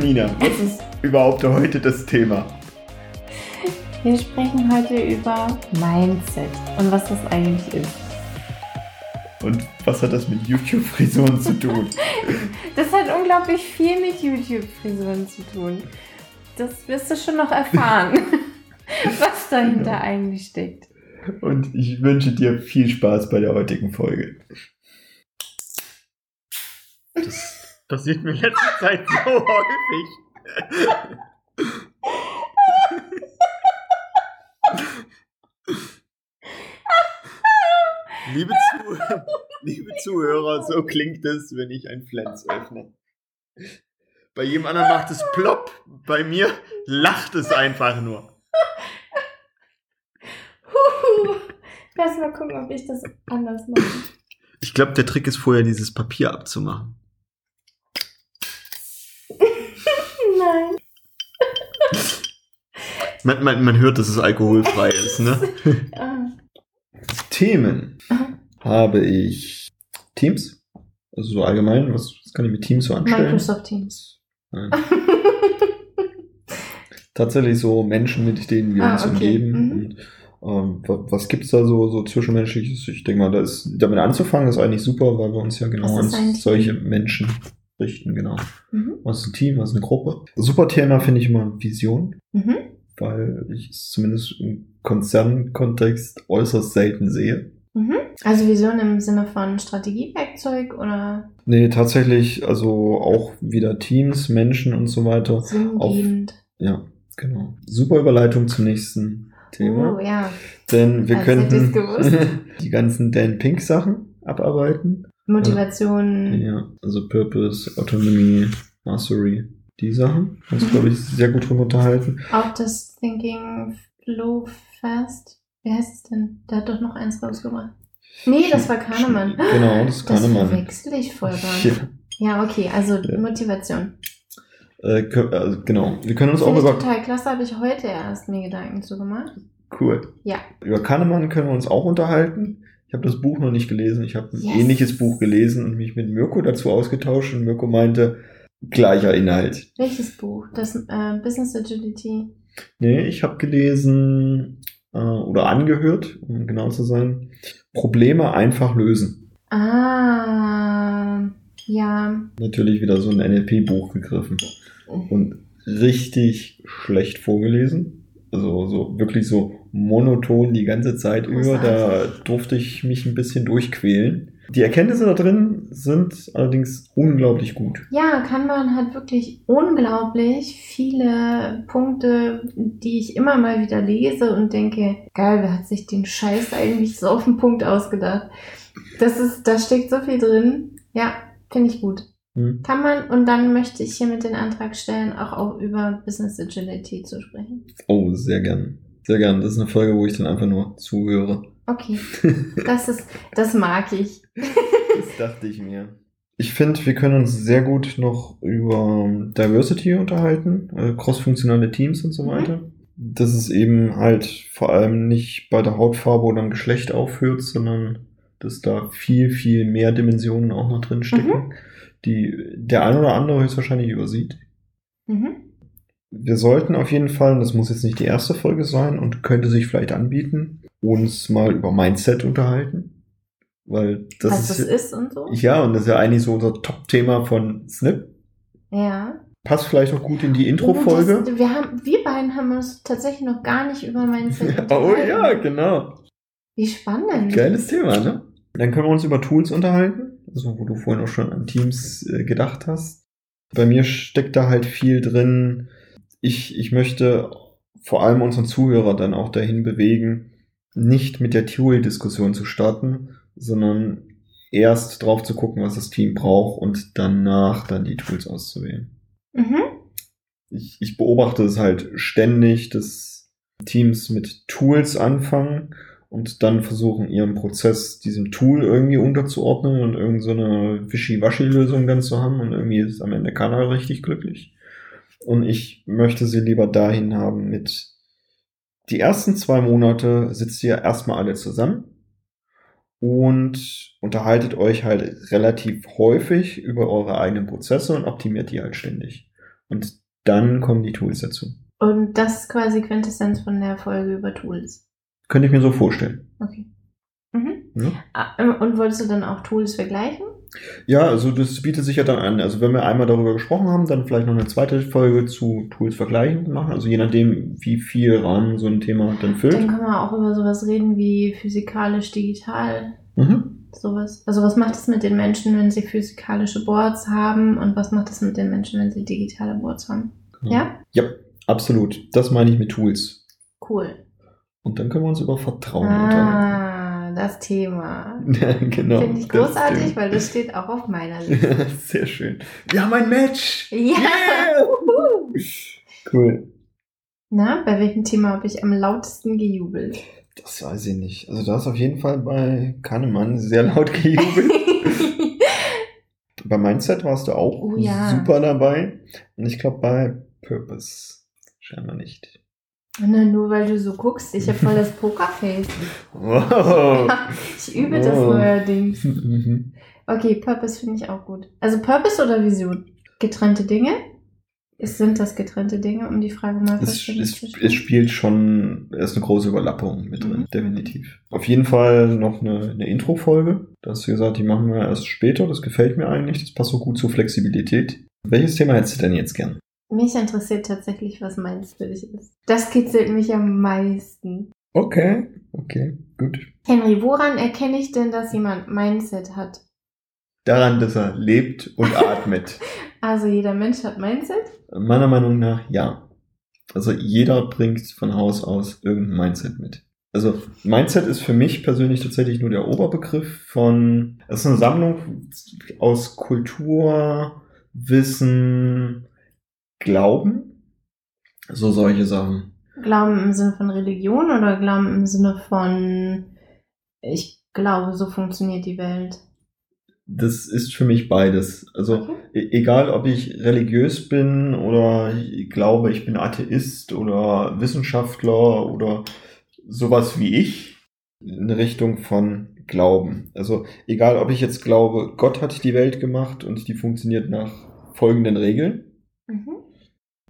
Nina, was ist überhaupt heute das Thema? Wir sprechen heute über Mindset und was das eigentlich ist. Und was hat das mit YouTube-Frisuren zu tun? Das hat unglaublich viel mit YouTube-Frisuren zu tun. Das wirst du schon noch erfahren, was dahinter ja. eigentlich steckt. Und ich wünsche dir viel Spaß bei der heutigen Folge. Das passiert mir in letzter Zeit so häufig. liebe, Zuh liebe Zuhörer, so klingt es, wenn ich ein Flens öffne. Bei jedem anderen macht es plopp, bei mir lacht es einfach nur. Lass mal gucken, ob ich das anders mache. Ich glaube, der Trick ist vorher dieses Papier abzumachen. Nein. Man, man, man hört, dass es alkoholfrei ist, ne? Themen habe ich Teams. Also so allgemein, was, was kann ich mit Teams so anstellen? Microsoft Teams. Nein. Tatsächlich so Menschen, mit denen wir ah, uns okay. umgeben. Mhm. Und, ähm, was gibt's da so, so zwischenmenschliches? Ich denke mal, da ist, damit anzufangen ist eigentlich super, weil wir uns ja genau an solche Menschen richten, genau. Mhm. Was ist ein Team, was ist eine Gruppe? Super Thema finde ich immer Vision. Mhm. Weil ich es zumindest im Konzernkontext äußerst selten sehe. Mhm. Also Vision im Sinne von Strategiewerkzeug oder? Nee, tatsächlich, also auch wieder Teams, Menschen und so weiter. Sinngebend. Ja, genau. Super Überleitung zum nächsten Thema. Oh, ja. Denn wir könnten die ganzen Dan Pink Sachen abarbeiten. Motivation. Ja, also Purpose, Autonomy, Mastery, die Sachen. Kannst du, glaube ich, sehr gut drüber unterhalten. Auch das Thinking Flow Fast. Wie heißt es denn? Der hat doch noch eins rausgebracht. Nee, das war Kahnemann. Genau, das ist Kahnemann. Das verwechsel ich voll ja. ja, okay, also ja. Motivation. Äh, also, genau. Wir können uns Find auch über. total klasse, habe ich heute erst mir Gedanken zu gemacht. Cool. Ja. Über Kahnemann können wir uns auch unterhalten. Ich habe das Buch noch nicht gelesen. Ich habe ein yes. ähnliches Buch gelesen und mich mit Mirko dazu ausgetauscht. Und Mirko meinte, gleicher Inhalt. Welches Buch? Das äh, Business Agility? Nee, ich habe gelesen äh, oder angehört, um genau zu sein, Probleme einfach lösen. Ah, ja. Natürlich wieder so ein NLP-Buch gegriffen und richtig schlecht vorgelesen. Also so wirklich so monoton die ganze Zeit Großartig. über. Da durfte ich mich ein bisschen durchquälen. Die Erkenntnisse da drin sind allerdings unglaublich gut. Ja, Kanban hat wirklich unglaublich viele Punkte, die ich immer mal wieder lese und denke, geil, wer hat sich den Scheiß eigentlich so auf den Punkt ausgedacht? Das ist, da steckt so viel drin. Ja, finde ich gut. Hm. Kann man, und dann möchte ich hiermit den Antrag stellen, auch, auch über Business Agility zu sprechen. Oh, sehr gern. Sehr gern. Das ist eine Folge, wo ich dann einfach nur zuhöre. Okay. Das ist, das mag ich. Das dachte ich mir. Ich finde, wir können uns sehr gut noch über Diversity unterhalten, äh, crossfunktionale Teams und so mhm. weiter. Mhm. Dass es eben halt vor allem nicht bei der Hautfarbe oder am Geschlecht aufhört, sondern dass da viel, viel mehr Dimensionen auch noch drin stecken, mhm. die der ein oder andere höchstwahrscheinlich übersieht. Mhm. Wir sollten auf jeden Fall, und das muss jetzt nicht die erste Folge sein und könnte sich vielleicht anbieten, uns mal über Mindset unterhalten. Weil das Was ist, das ist und so? Ja, und das ist ja eigentlich so unser Top-Thema von Snip. Ja. Passt vielleicht auch gut in die Intro-Folge. Oh, wir, haben, wir beiden haben uns tatsächlich noch gar nicht über Mindset Oh ja, genau. Wie spannend. Geiles Thema, ne? Dann können wir uns über Tools unterhalten, also wo du vorhin auch schon an Teams äh, gedacht hast. Bei mir steckt da halt viel drin. Ich, ich möchte vor allem unseren Zuhörer dann auch dahin bewegen, nicht mit der Tool-Diskussion zu starten, sondern erst drauf zu gucken, was das Team braucht und danach dann die Tools auszuwählen. Mhm. Ich, ich beobachte es halt ständig, dass Teams mit Tools anfangen und dann versuchen, ihren Prozess diesem Tool irgendwie unterzuordnen und irgendeine so Wischi-Waschi-Lösung dann zu haben und irgendwie ist am Ende keiner richtig glücklich. Und ich möchte sie lieber dahin haben mit die ersten zwei Monate sitzt ihr erstmal alle zusammen und unterhaltet euch halt relativ häufig über eure eigenen Prozesse und optimiert die halt ständig. Und dann kommen die Tools dazu. Und das ist quasi Quintessenz von der Folge über Tools. Könnte ich mir so vorstellen. Okay. Mhm. Ja, Ah, Und wolltest du dann auch Tools vergleichen? Ja also das bietet sich ja dann an. Also wenn wir einmal darüber gesprochen haben, dann vielleicht noch eine zweite Folge zu Tools vergleichen machen. Also je nachdem, wie viel Rahmen so ein Thema dann füllt. Dann können wir auch über sowas reden wie physikalisch digital. Mhm. Sowas. Also was macht es mit den Menschen, wenn sie physikalische Boards haben und was macht es mit den Menschen, wenn sie digitale Boards haben? Ja? Ja, absolut. Das meine ich mit Tools. Cool. Und dann können wir uns über Vertrauen unterhalten. Das Thema. Ja, genau. Finde ich großartig, stimmt. weil das steht auch auf meiner Liste. Sehr schön. Wir haben ein Match. Ja! Yeah! Cool. Na, bei welchem Thema habe ich am lautesten gejubelt? Das weiß ich nicht. Also da ist auf jeden Fall bei Kahnemann sehr laut gejubelt. bei Mindset warst du auch Oh ja. super dabei. Und ich glaube bei Purpose scheinbar nicht. Na, nur weil du so guckst, ich habe voll das Pokerface. Wow. ich übe das Oh. neuerdings. Mhm. Okay, Purpose finde ich auch gut. Also Purpose oder Vision? Getrennte Dinge? Ist, sind das getrennte Dinge, um die Frage mal es, es, es spielt schon, es ist eine große Überlappung mit drin, Mhm. definitiv. Auf jeden Fall noch eine, eine Intro-Folge. Da hast du gesagt, die machen wir erst später. Das gefällt mir eigentlich. Das passt so gut zur Flexibilität. Welches Thema hättest du denn jetzt gern? Mich interessiert tatsächlich, was meins für dich ist. Das kitzelt mich am meisten. Okay, okay, gut. Henry, woran erkenne ich denn, dass jemand Mindset hat? Daran, dass er lebt und atmet. Also jeder Mensch hat Mindset? Meiner Meinung nach ja. Also jeder bringt von Haus aus irgendein Mindset mit. Also Mindset ist für mich persönlich tatsächlich nur der Oberbegriff von, es ist eine Sammlung aus Kultur, Wissen, Glauben, so solche Sachen. Glauben im Sinne von Religion oder Glauben im Sinne von, ich glaube, so funktioniert die Welt? Das ist für mich beides. Also e- egal, ob ich religiös bin oder ich glaube, ich bin Atheist oder Wissenschaftler oder sowas wie ich, in Richtung von Glauben. Also egal, ob ich jetzt glaube, Gott hat die Welt gemacht und die funktioniert nach folgenden Regeln Mhm.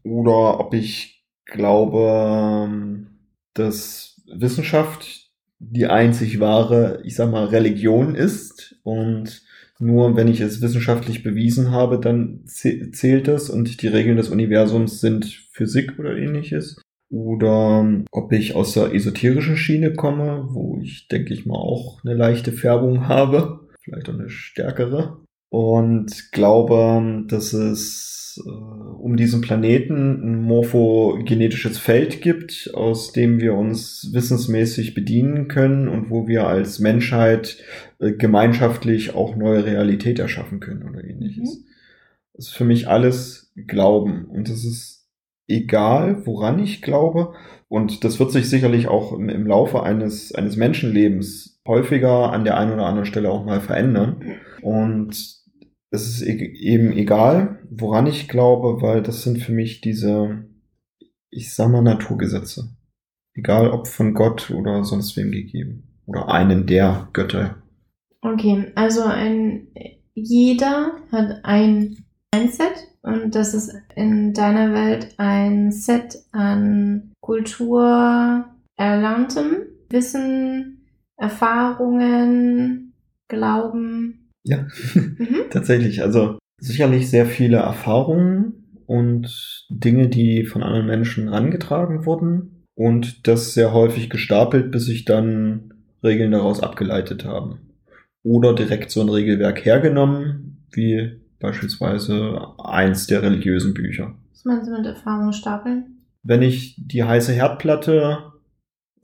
Oder ob ich glaube, dass Wissenschaft die einzig wahre, ich sag mal, Religion ist und nur wenn ich es wissenschaftlich bewiesen habe, dann zäh- zählt das und die Regeln des Universums sind Physik oder ähnliches. Oder ob ich aus der esoterischen Schiene komme, wo ich, denke ich mal, auch eine leichte Färbung habe, vielleicht auch eine stärkere. Und glaube, dass es äh, um diesen Planeten ein morphogenetisches Feld gibt, aus dem wir uns wissensmäßig bedienen können und wo wir als Menschheit äh, gemeinschaftlich auch neue Realität erschaffen können oder ähnliches. Das ist für mich alles Glauben. Und es ist egal, woran ich glaube. Und das wird sich sicherlich auch im, im Laufe eines, eines Menschenlebens häufiger an der einen oder anderen Stelle auch mal verändern. Und es ist e eben egal, woran ich glaube, weil das sind für mich diese, ich sag mal, Naturgesetze. Egal ob von Gott oder sonst wem gegeben. Oder einen der Götter. Okay, also ein jeder hat ein Mindset und das ist in deiner Welt ein Set an Kultur erlerntem Wissen, Erfahrungen, Glauben. Ja. Mhm. Tatsächlich, also sicherlich sehr viele Erfahrungen und Dinge, die von anderen Menschen herangetragen wurden und das sehr häufig gestapelt, bis sich dann Regeln daraus abgeleitet haben. Oder direkt so ein Regelwerk hergenommen, wie beispielsweise eins der religiösen Bücher. Was meinst du mit Erfahrungen stapeln? Wenn ich die heiße Herdplatte,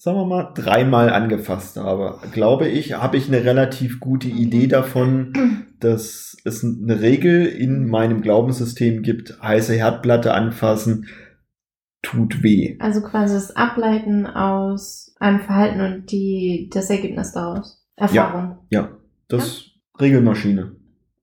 sagen wir mal, dreimal angefasst habe, glaube ich, habe ich eine relativ gute Idee davon, dass es eine Regel in meinem Glaubenssystem gibt, heiße Herdplatte anfassen tut weh. Also quasi das Ableiten aus einem Verhalten und die, das Ergebnis daraus. Erfahrung. Ja, das ist Regelmaschine.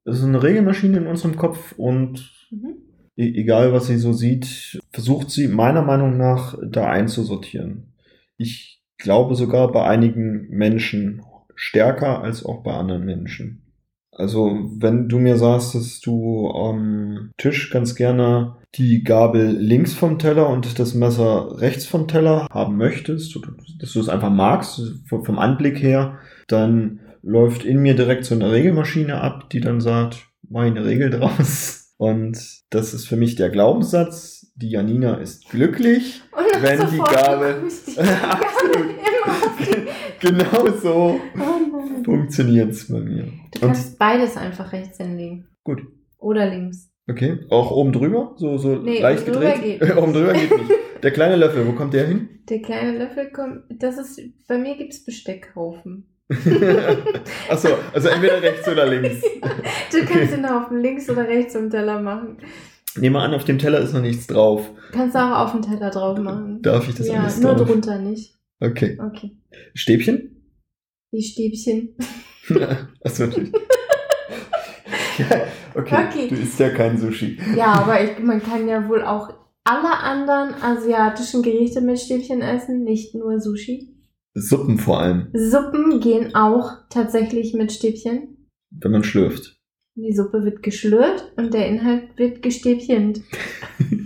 Das ist eine Regelmaschine in unserem Kopf und Mhm. e- egal was sie so sieht, versucht sie meiner Meinung nach da einzusortieren. Ich glaube sogar bei einigen Menschen stärker als auch bei anderen Menschen. Also, wenn du mir sagst, dass du am Tisch ganz gerne die Gabel links vom Teller und das Messer rechts vom Teller haben möchtest, dass du es einfach magst, vom Anblick her, dann läuft in mir direkt so eine Regelmaschine ab, die dann sagt, meine Regel draus. Und das ist für mich der Glaubenssatz. Die Janina ist glücklich, Und wenn die auf die genau so Oh nein. funktioniert's bei mir. Du Und kannst beides einfach rechts hinlegen. gut. Oder links. Okay, auch oben drüber, so, so Nee, leicht oben drüber gedreht. oben drüber geht nicht. Der kleine Löffel, wo kommt der hin? Der kleine Löffel kommt. Das ist. Bei mir gibt's Besteckhaufen. Achso, also entweder rechts oder links. Du kannst den Haufen links oder rechts im Teller machen. Nehmen wir an, auf dem Teller ist noch nichts drauf. Kannst du auch auf den Teller drauf machen. Darf ich das ja, alles nur drauf? drunter nicht. Okay. Okay. Stäbchen? Die Stäbchen. Achso. ja, okay. Okay. Du isst ja kein Sushi. Ja, aber ich, man kann ja wohl auch alle anderen asiatischen Gerichte mit Stäbchen essen, nicht nur Sushi. Suppen vor allem, Suppen gehen auch tatsächlich mit Stäbchen. wenn man schlürft. Die Suppe wird geschlürft und der Inhalt wird gestäbchent.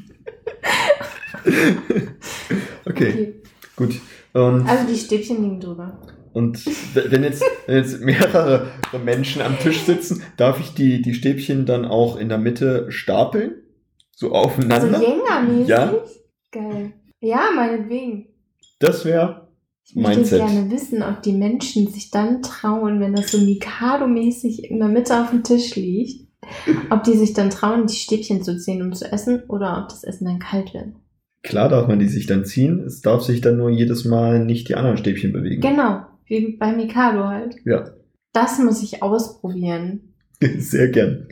okay, gut. Und, Also die Stäbchen liegen drüber. und wenn jetzt, wenn jetzt mehrere Menschen am Tisch sitzen, darf ich die, die Stäbchen dann auch in der Mitte stapeln? So So aufeinander? Jenga-mäßig? Ja. Geil. Ja, meinetwegen. Das wäre Ich möchte Mindset. gerne wissen, ob die Menschen sich dann trauen, wenn das so Mikado-mäßig in der Mitte auf dem Tisch liegt, ob die sich dann trauen, die Stäbchen zu ziehen, um zu essen, oder ob das Essen dann kalt wird. Klar darf man die sich dann ziehen, es darf sich dann nur jedes Mal nicht die anderen Stäbchen bewegen. Genau, wie bei Mikado halt. Ja, Das muss ich ausprobieren. sehr gern.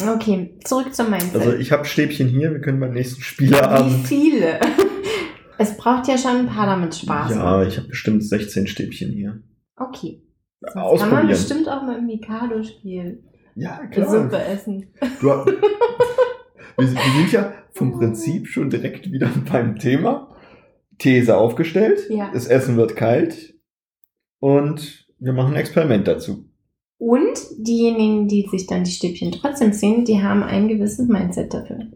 Okay, zurück zum Mindset. Also ich habe Stäbchen hier, wir können beim nächsten Wie Spieleabend. viele? Es braucht ja schon ein paar damit Spaß. Ja, ich habe bestimmt 16 Stäbchen hier. Okay. Sonst kann man bestimmt auch mit dem Mikado spielen. Ja, Die Suppe essen. Du, wir, wir sind ja vom Prinzip schon direkt wieder beim Thema. These aufgestellt. Ja. Das Essen wird kalt. Und wir machen ein Experiment dazu. Und diejenigen, die sich dann die Stäbchen trotzdem ziehen, die haben ein gewisses Mindset dafür.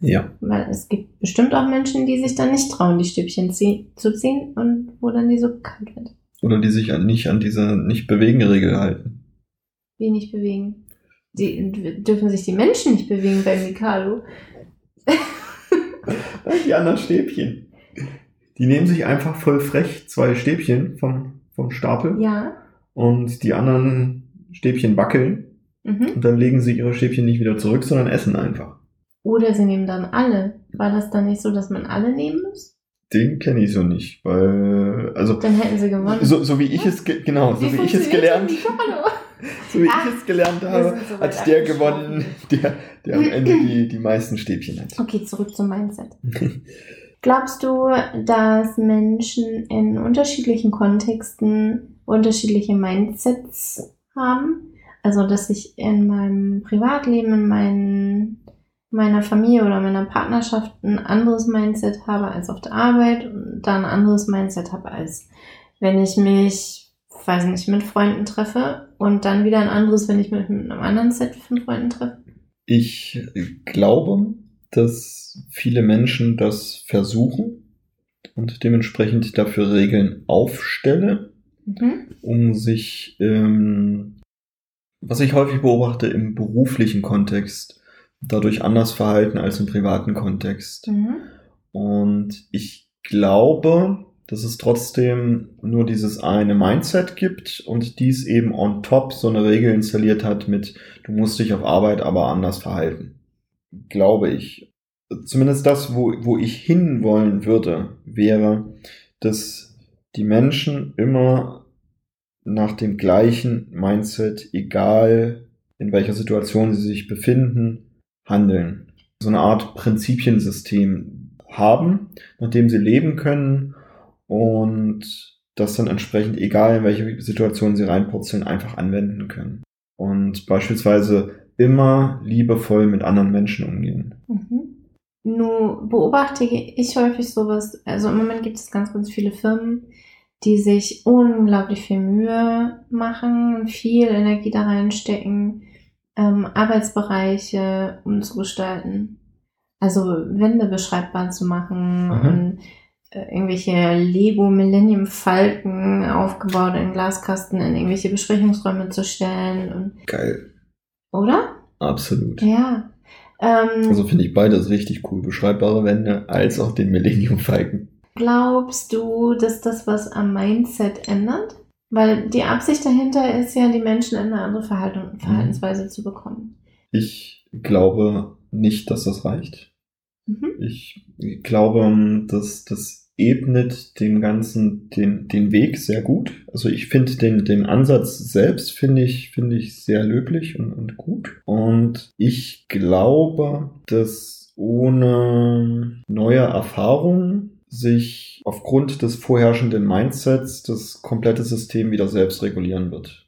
Ja. Weil es gibt bestimmt auch Menschen, die sich dann nicht trauen, die Stäbchen zie zu ziehen und wo dann die Suppe kalt wird. Oder die sich an, nicht an diese Nicht-Bewegen-Regel halten. Die nicht bewegen. Die dürfen sich die Menschen nicht bewegen bei Mikado. Die anderen Stäbchen. Die nehmen sich einfach voll frech zwei Stäbchen vom, vom Stapel Ja. und die anderen Stäbchen wackeln Mhm. und dann legen sie ihre Stäbchen nicht wieder zurück, sondern essen einfach. Oder sie nehmen dann alle. War das dann nicht so, dass man alle nehmen muss? Den kenne ich so nicht, weil, also, Dann hätten sie gewonnen. so, so wie ich es, ge- genau, so wie, ich es gelernt, so wie Ah, ich es gelernt habe, so hat der gewonnen, der, der am Ende die, die meisten Stäbchen hat. Okay, zurück zum Mindset. Glaubst du, dass Menschen in unterschiedlichen Kontexten unterschiedliche Mindsets haben? Also, dass ich in meinem Privatleben, in meinen, meiner Familie oder meiner Partnerschaft ein anderes Mindset habe als auf der Arbeit und dann ein anderes Mindset habe als wenn ich mich, weiß nicht, mit Freunden treffe und dann wieder ein anderes, wenn ich mich mit einem anderen Set von Freunden treffe? Ich glaube, dass viele Menschen das versuchen und dementsprechend dafür Regeln aufstelle, Mhm. um sich, ähm, was ich häufig beobachte, im beruflichen Kontext dadurch anders verhalten als im privaten Kontext. Mhm. Und ich glaube, dass es trotzdem nur dieses eine Mindset gibt und dies eben on top so eine Regel installiert hat mit, du musst dich auf Arbeit aber anders verhalten. Glaube ich. Zumindest das, wo, wo ich hinwollen würde, wäre, dass die Menschen immer nach dem gleichen Mindset, egal in welcher Situation sie sich befinden, handeln. So eine Art Prinzipiensystem haben, nach dem sie leben können und das dann entsprechend, egal in welche Situation sie reinpurzeln, einfach anwenden können. Und beispielsweise immer liebevoll mit anderen Menschen umgehen. Mhm. Nur beobachte ich häufig sowas, also im Moment gibt es ganz, ganz viele Firmen, die sich unglaublich viel Mühe machen, viel Energie da reinstecken, ähm, Arbeitsbereiche umzugestalten. Also Wände beschreibbar zu machen Mhm. und äh, irgendwelche Lego Millennium Falken aufgebaut in Glaskasten in irgendwelche Besprechungsräume zu stellen und Geil. oder? Absolut. Ja. Ähm, Also finde ich beides richtig cool. Beschreibbare Wände als auch den Millennium Falken. Glaubst du, dass das was am Mindset ändert? Weil die Absicht dahinter ist ja, die Menschen in eine andere Verhaltung, Verhaltensweise zu bekommen. Ich glaube nicht, dass das reicht. Mhm. Ich glaube, dass das ebnet dem Ganzen den, den Weg sehr gut. Also ich finde den, den Ansatz selbst finde ich, finde ich sehr löblich und, und gut. Und ich glaube, dass ohne neue Erfahrungen sich aufgrund des vorherrschenden Mindsets das komplette System wieder selbst regulieren wird.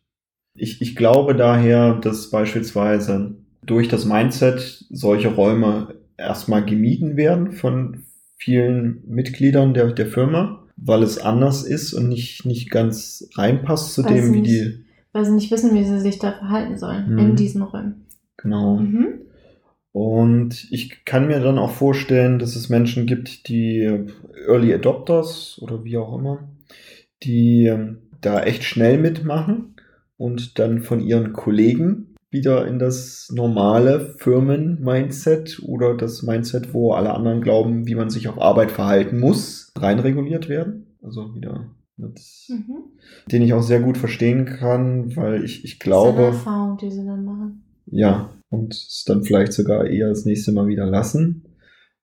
Ich, ich glaube daher, dass beispielsweise durch das Mindset solche Räume erstmal gemieden werden von vielen Mitgliedern der, der Firma, weil es anders ist und nicht, nicht ganz reinpasst zu Weil dem, sie wie nicht- die. Weil sie nicht wissen, wie sie sich da verhalten sollen Mhm. in diesen Räumen. Genau. Mhm. Und ich kann mir dann auch vorstellen, dass es Menschen gibt, die Early Adopters oder wie auch immer, die ähm, da echt schnell mitmachen und dann von ihren Kollegen wieder in das normale Firmen-Mindset oder das Mindset, wo alle anderen glauben, wie man sich auf Arbeit verhalten muss, reinreguliert werden. Also wieder mit, Mhm. den ich auch sehr gut verstehen kann, weil ich, ich Das ist eine glaube. Erfahrung, die sie dann machen. Ja, und es dann vielleicht sogar eher das nächste Mal wieder lassen.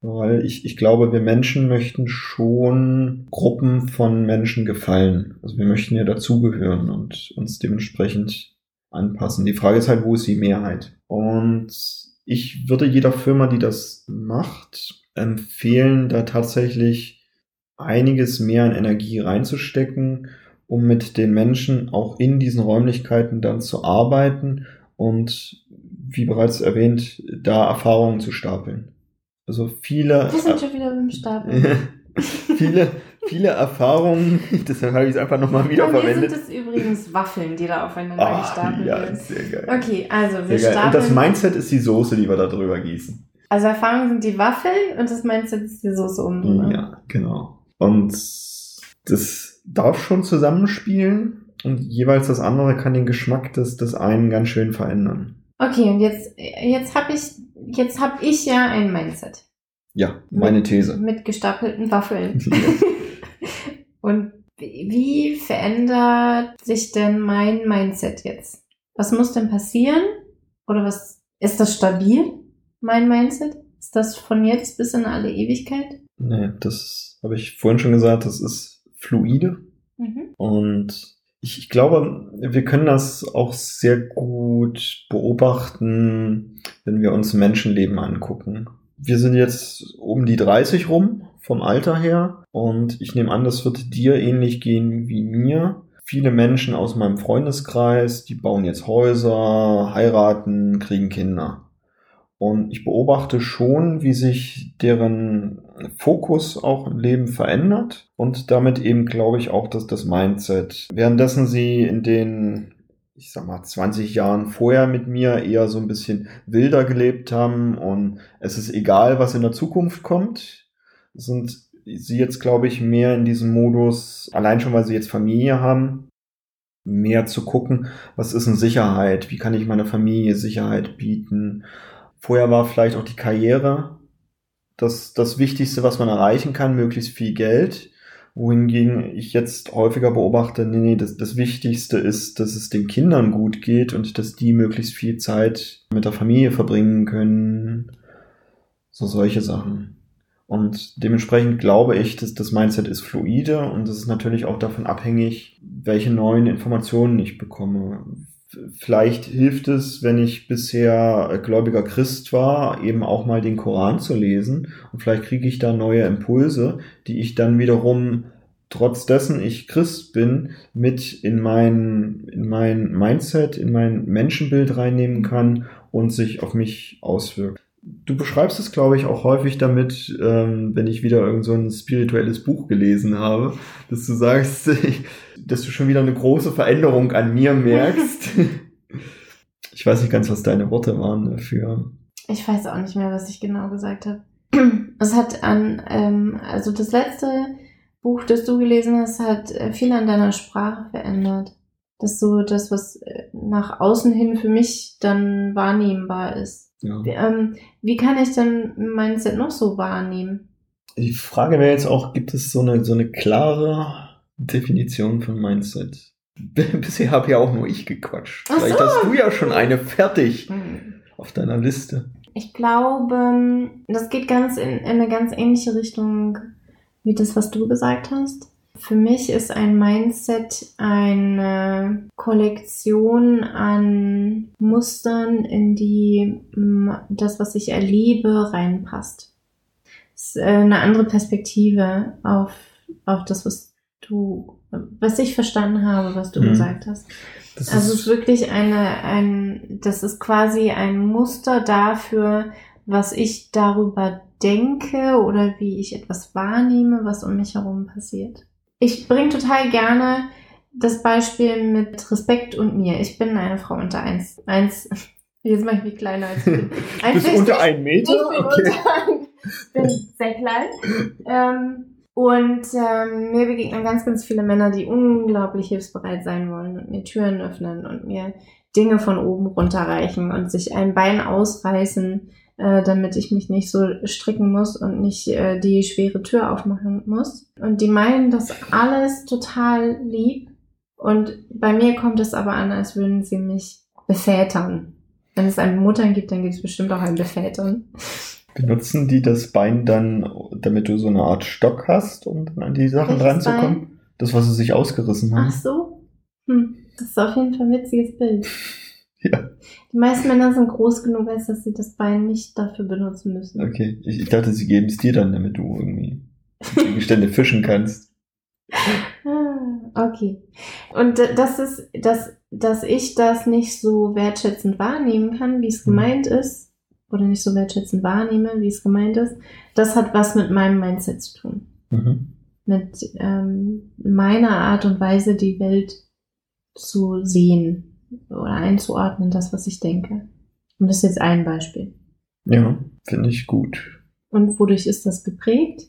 Weil ich, ich glaube, wir Menschen möchten schon Gruppen von Menschen gefallen. Also wir möchten ja dazugehören und uns dementsprechend anpassen. Die Frage ist halt, wo ist die Mehrheit? Und ich würde jeder Firma, die das macht, empfehlen, da tatsächlich einiges mehr an Energie reinzustecken, um mit den Menschen auch in diesen Räumlichkeiten dann zu arbeiten und wie bereits erwähnt, da Erfahrungen zu stapeln. Also viele, Wir sind schon wieder beim Stapel. viele, viele Erfahrungen, deshalb habe ich es einfach nochmal wieder Bei verwendet. sind es übrigens Waffeln, die da aufeinander Ah, gestapelt ja, werden. sehr geil. Okay, also wir Sehr geil. Und das stapeln. Mindset ist die Soße, die wir da drüber gießen. also Erfahrungen sind die Waffeln und das Mindset ist die Soße oben drüber. Ja, genau. Und das darf schon zusammenspielen und jeweils das andere kann den Geschmack des, des einen ganz schön verändern. Okay, und jetzt, jetzt habe ich, jetzt hab ich ja ein Mindset. Ja, meine These. Mit gestapelten Waffeln. und wie wie verändert sich denn mein Mindset jetzt? Was muss denn passieren? Oder was, ist das stabil, mein Mindset? Ist das von jetzt bis in alle Ewigkeit? Nee, das habe ich vorhin schon gesagt, das ist fluide. Mhm. Und ich, ich glaube, wir können das auch sehr gut beobachten, wenn wir uns Menschenleben angucken. Wir sind jetzt um die 30 rum vom Alter her und ich nehme an, das wird dir ähnlich gehen wie mir. Viele Menschen aus meinem Freundeskreis, die bauen jetzt Häuser, heiraten, kriegen Kinder. Und ich beobachte schon, wie sich deren Fokus auch im Leben verändert und damit eben, glaube ich, auch das, das Mindset. Währenddessen sie in den, ich sag mal, 20 Jahren vorher mit mir eher so ein bisschen wilder gelebt haben und es ist egal, was in der Zukunft kommt, sind sie jetzt, glaube ich, mehr in diesem Modus, allein schon, weil sie jetzt Familie haben, mehr zu gucken, was ist in Sicherheit, wie kann ich meiner Familie Sicherheit bieten. Vorher war vielleicht auch die Karriere das, das Wichtigste, was man erreichen kann, möglichst viel Geld. Wohingegen ich jetzt häufiger beobachte, nee, nee, das, das Wichtigste ist, dass es den Kindern gut geht und dass die möglichst viel Zeit mit der Familie verbringen können. So solche Sachen. Und dementsprechend glaube ich, dass das Mindset ist fluide und es ist natürlich auch davon abhängig, welche neuen Informationen ich bekomme. Vielleicht hilft es, wenn ich bisher gläubiger Christ war, eben auch mal den Koran zu lesen und vielleicht kriege ich da neue Impulse, die ich dann wiederum trotz dessen ich Christ bin, mit in mein, in mein Mindset, in mein Menschenbild reinnehmen kann und sich auf mich auswirkt. Du beschreibst es, glaube ich, auch häufig damit, ähm, wenn ich wieder irgend so ein spirituelles Buch gelesen habe, dass du sagst, dass du schon wieder eine große Veränderung an mir merkst. ich weiß nicht ganz, was deine Worte waren dafür. Ich weiß auch nicht mehr, was ich genau gesagt habe. Es hat an, ähm, also das letzte Buch, das du gelesen hast, hat äh, viel an deiner Sprache verändert. Das ist so das, was äh, nach außen hin für mich dann wahrnehmbar ist. Ja. Wie, ähm, wie kann ich denn Mindset noch so wahrnehmen? Die Frage wäre jetzt auch, gibt es so eine, so eine klare Definition von Mindset? Bisher habe ja auch nur ich gequatscht. Ach Vielleicht so. hast du ja schon eine fertig Hm. auf deiner Liste. Ich glaube, das geht ganz in, in eine ganz ähnliche Richtung wie das, was du gesagt hast. Für mich ist ein Mindset eine Kollektion an Mustern, in die mm, das, was ich erlebe, reinpasst. Es ist äh, eine andere Perspektive auf, auf das, was du, was ich verstanden habe, was du Mhm. gesagt hast. Das Also es ist wirklich eine, ein, das ist quasi ein Muster dafür, was ich darüber denke oder wie ich etwas wahrnehme, was um mich herum passiert. Ich bringe total gerne das Beispiel mit Respekt und mir. Ich bin eine Frau unter eins, eins, jetzt mache ich mich kleiner als ich bin. Bist du unter einen Meter? Ich bin, Okay. unter, bin sehr klein. Ähm, und ähm, mir begegnen ganz, ganz viele Männer, die unglaublich hilfsbereit sein wollen und mir Türen öffnen und mir Dinge von oben runterreichen und sich ein Bein ausreißen, äh, damit ich mich nicht so stricken muss und nicht äh, die schwere Tür aufmachen muss. Und die meinen das alles total lieb. Und bei mir kommt es aber an, als würden sie mich bevätern. Wenn es ein Muttern gibt, dann gibt es bestimmt auch ein Bevätern. Benutzen die das Bein dann, damit du so eine Art Stock hast, um dann an die Sachen Welches ranzukommen? Das, was sie sich ausgerissen haben. Ach so? Hm. Das ist auf jeden Fall ein witziges Bild. Ja. Die meisten Männer sind groß genug, als dass sie das Bein nicht dafür benutzen müssen. Okay, ich, ich dachte, sie geben es dir dann, damit du irgendwie Gegenstände fischen kannst. Ah, okay. Und das ist, dass, dass ich das nicht so wertschätzend wahrnehmen kann, wie es Mhm. gemeint ist, oder nicht so wertschätzend wahrnehme, wie es gemeint ist, das hat was mit meinem Mindset zu tun. Mhm. Mit ähm, meiner Art und Weise, die Welt zu sehen oder einzuordnen, das, was ich denke. Und das ist jetzt ein Beispiel. Ja, finde ich gut. Und wodurch ist das geprägt?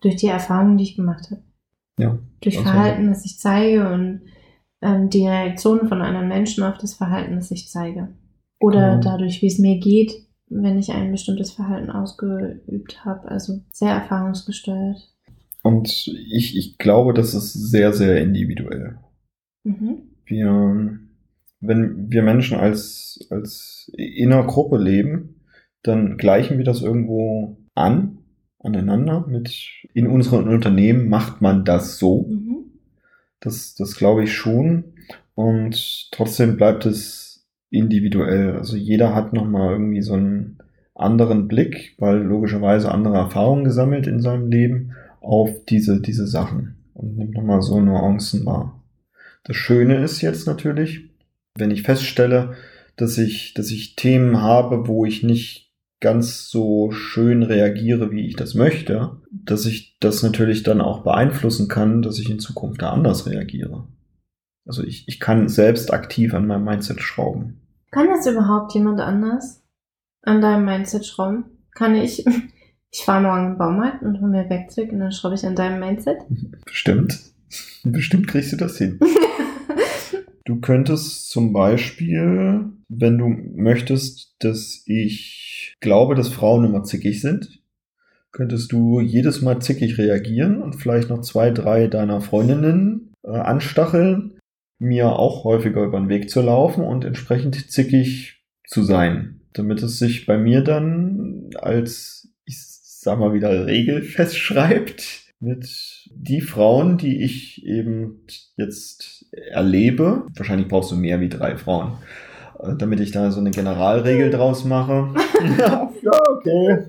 Durch die Erfahrungen, die ich gemacht habe. Ja. Durch Verhalten, das ich zeige und ähm, die Reaktionen von anderen Menschen auf das Verhalten, das ich zeige. Oder Mhm. dadurch, wie es mir geht, wenn ich ein bestimmtes Verhalten ausgeübt habe. Also sehr erfahrungsgesteuert. Und ich, ich glaube, das ist sehr, sehr individuell. Mhm. Wir, wenn wir Menschen als, als in einer Gruppe leben, dann gleichen wir das irgendwo an, aneinander mit, in unseren Unternehmen macht man das so. Mhm. Das, das glaube ich schon. Und trotzdem bleibt es individuell. Also jeder hat nochmal irgendwie so einen anderen Blick, weil logischerweise andere Erfahrungen gesammelt in seinem Leben auf diese, diese Sachen und nimmt nochmal so Nuancen wahr. Das Schöne ist jetzt natürlich, wenn ich feststelle, dass ich, dass ich Themen habe, wo ich nicht ganz so schön reagiere, wie ich das möchte, dass ich das natürlich dann auch beeinflussen kann, dass ich in Zukunft da anders reagiere. Also ich, ich kann selbst aktiv an meinem Mindset schrauben. Kann das überhaupt jemand anders an deinem Mindset schrauben? Kann ich? Ich fahre morgen in den Baumarkt und hole mir Werkzeug und dann schraube ich an deinem Mindset. Bestimmt. Bestimmt kriegst du das hin. Du könntest zum Beispiel, wenn du möchtest, dass ich glaube, dass Frauen immer zickig sind, könntest du jedes Mal zickig reagieren und vielleicht noch zwei, drei deiner Freundinnen äh, anstacheln, mir auch häufiger über den Weg zu laufen und entsprechend zickig zu sein, damit es sich bei mir dann als, ich sag mal wieder, Regel festschreibt mit die Frauen, die ich eben jetzt erlebe. Wahrscheinlich brauchst du mehr wie drei Frauen, äh, damit ich da so eine Generalregel draus mache. ja, okay.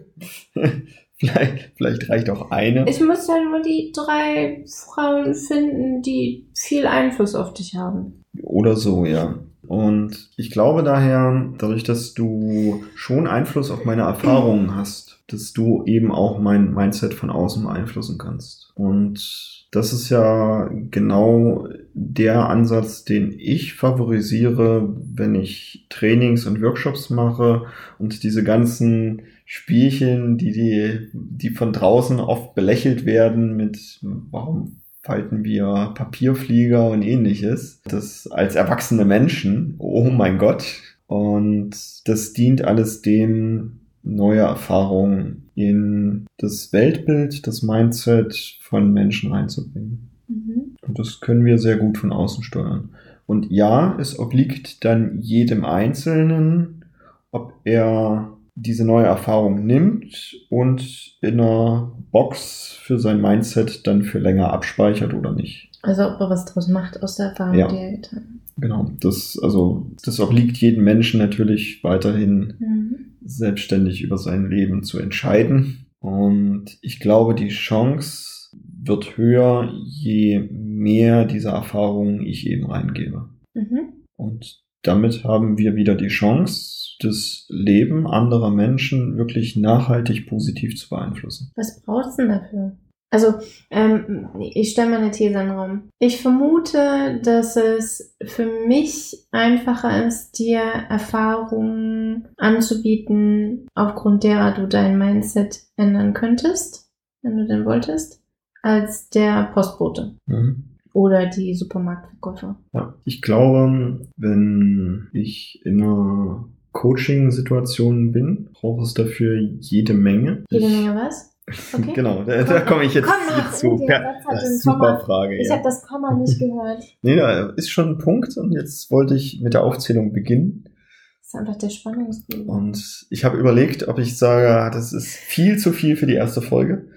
vielleicht, vielleicht reicht auch eine. Ich muss ja nur die drei Frauen finden, die viel Einfluss auf dich haben. Oder so, ja. Und ich glaube daher, dadurch, dass du schon Einfluss auf meine Erfahrungen hast, dass du eben auch mein Mindset von außen beeinflussen kannst. Und das ist ja genau der Ansatz, den ich favorisiere, wenn ich Trainings und Workshops mache und diese ganzen Spielchen, die, die, die von draußen oft belächelt werden mit, warum falten wir Papierflieger und ähnliches. Das als erwachsene Menschen, oh mein Gott. Und das dient alles dem, neue Erfahrungen in das Weltbild, das Mindset von Menschen reinzubringen. Mhm. Und das können wir sehr gut von außen steuern. Und ja, es obliegt dann jedem Einzelnen, ob er diese neue Erfahrung nimmt und in einer Box für sein Mindset dann für länger abspeichert oder nicht. Also ob er was draus macht aus der Erfahrung, ja. die er getan hat. Genau, das, also, das obliegt jedem Menschen natürlich weiterhin mhm. Selbstständig über sein Leben zu entscheiden. Und ich glaube, die Chance wird höher, je mehr dieser Erfahrungen ich eben reingebe. Mhm. Und damit haben wir wieder die Chance, das Leben anderer Menschen wirklich nachhaltig positiv zu beeinflussen. Was brauchst du denn dafür? Also, ähm, ich stelle mal eine These in den Raum. Ich vermute, dass es für mich einfacher ist, dir Erfahrungen anzubieten, aufgrund derer du dein Mindset ändern könntest, wenn du denn wolltest, als der Postbote. Mhm oder die Supermarktverkäufer. Ja, ich glaube, wenn ich in einer Coaching-Situation bin, braucht es dafür jede Menge. Jede Menge was? Okay. genau, da, da komme ich jetzt, Komm zu. Ja, super Komma. Frage. Ich ja. habe das Komma nicht gehört. nee, da ist schon ein Punkt und jetzt wollte ich mit der Aufzählung beginnen. Das ist einfach der Spannungsbogen. Und ich habe überlegt, ob ich sage, das ist viel zu viel für die erste Folge.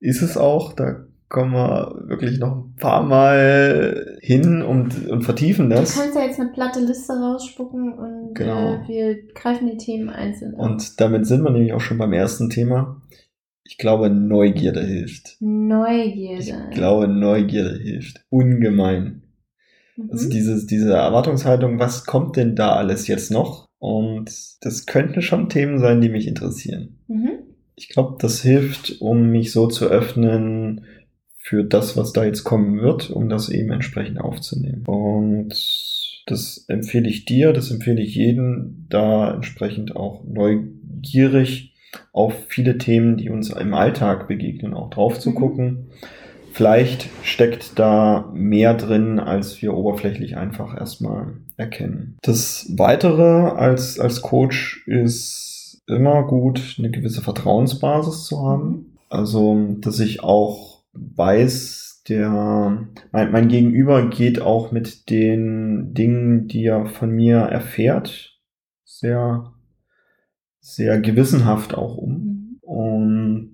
Ist es auch, da kommen wir wirklich noch ein paar Mal hin und, und vertiefen das. Du kannst ja jetzt eine platte Liste rausspucken und genau. äh, wir greifen die Themen einzeln an. Und damit sind wir nämlich auch schon beim ersten Thema. Ich glaube, Neugierde hilft. Neugierde. Ich glaube, Neugierde hilft. Ungemein. Mhm. Also dieses, diese Erwartungshaltung, was kommt denn da alles jetzt noch? Und das könnten schon Themen sein, die mich interessieren. Mhm. Ich glaube, das hilft, um mich so zu öffnen, für das, was da jetzt kommen wird, um das eben entsprechend aufzunehmen. Und das empfehle ich dir, das empfehle ich jedem, da entsprechend auch neugierig auf viele Themen, die uns im Alltag begegnen, auch drauf zu gucken. Vielleicht steckt da mehr drin, als wir oberflächlich einfach erstmal erkennen. Das Weitere als, als Coach ist immer gut, eine gewisse Vertrauensbasis zu haben. Also, dass ich auch weiß, der mein, mein Gegenüber geht auch mit den Dingen, die er von mir erfährt, sehr, sehr gewissenhaft auch um. Mhm. Und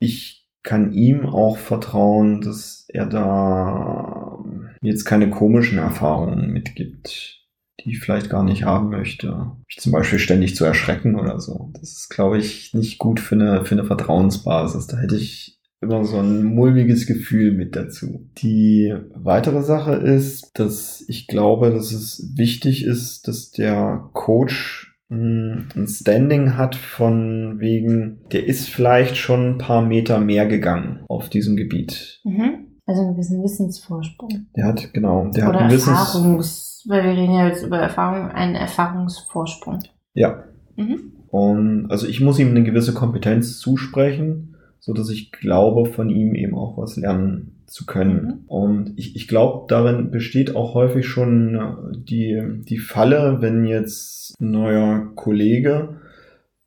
ich kann ihm auch vertrauen, dass er da jetzt keine komischen Erfahrungen mitgibt, die ich vielleicht gar nicht haben möchte. Ich zum Beispiel ständig zu erschrecken oder so. Das ist, glaube ich, nicht gut für eine, für eine Vertrauensbasis. Da hätte ich immer so ein mulmiges Gefühl mit dazu. Die weitere Sache ist, dass ich glaube, dass es wichtig ist, dass der Coach ein Standing hat von wegen, der ist vielleicht schon ein paar Meter mehr gegangen auf diesem Gebiet. Mhm. Also ein bisschen Wissensvorsprung. Der hat, genau, der Oder hat einen Erfahrungs, weil wir reden ja jetzt über Erfahrung, einen Erfahrungsvorsprung. Ja. Mhm. Und also ich muss ihm eine gewisse Kompetenz zusprechen so dass ich glaube, von ihm eben auch was lernen zu können. Mhm. Und ich, ich glaube, darin besteht auch häufig schon äh, die, die Falle, wenn jetzt ein neuer Kollege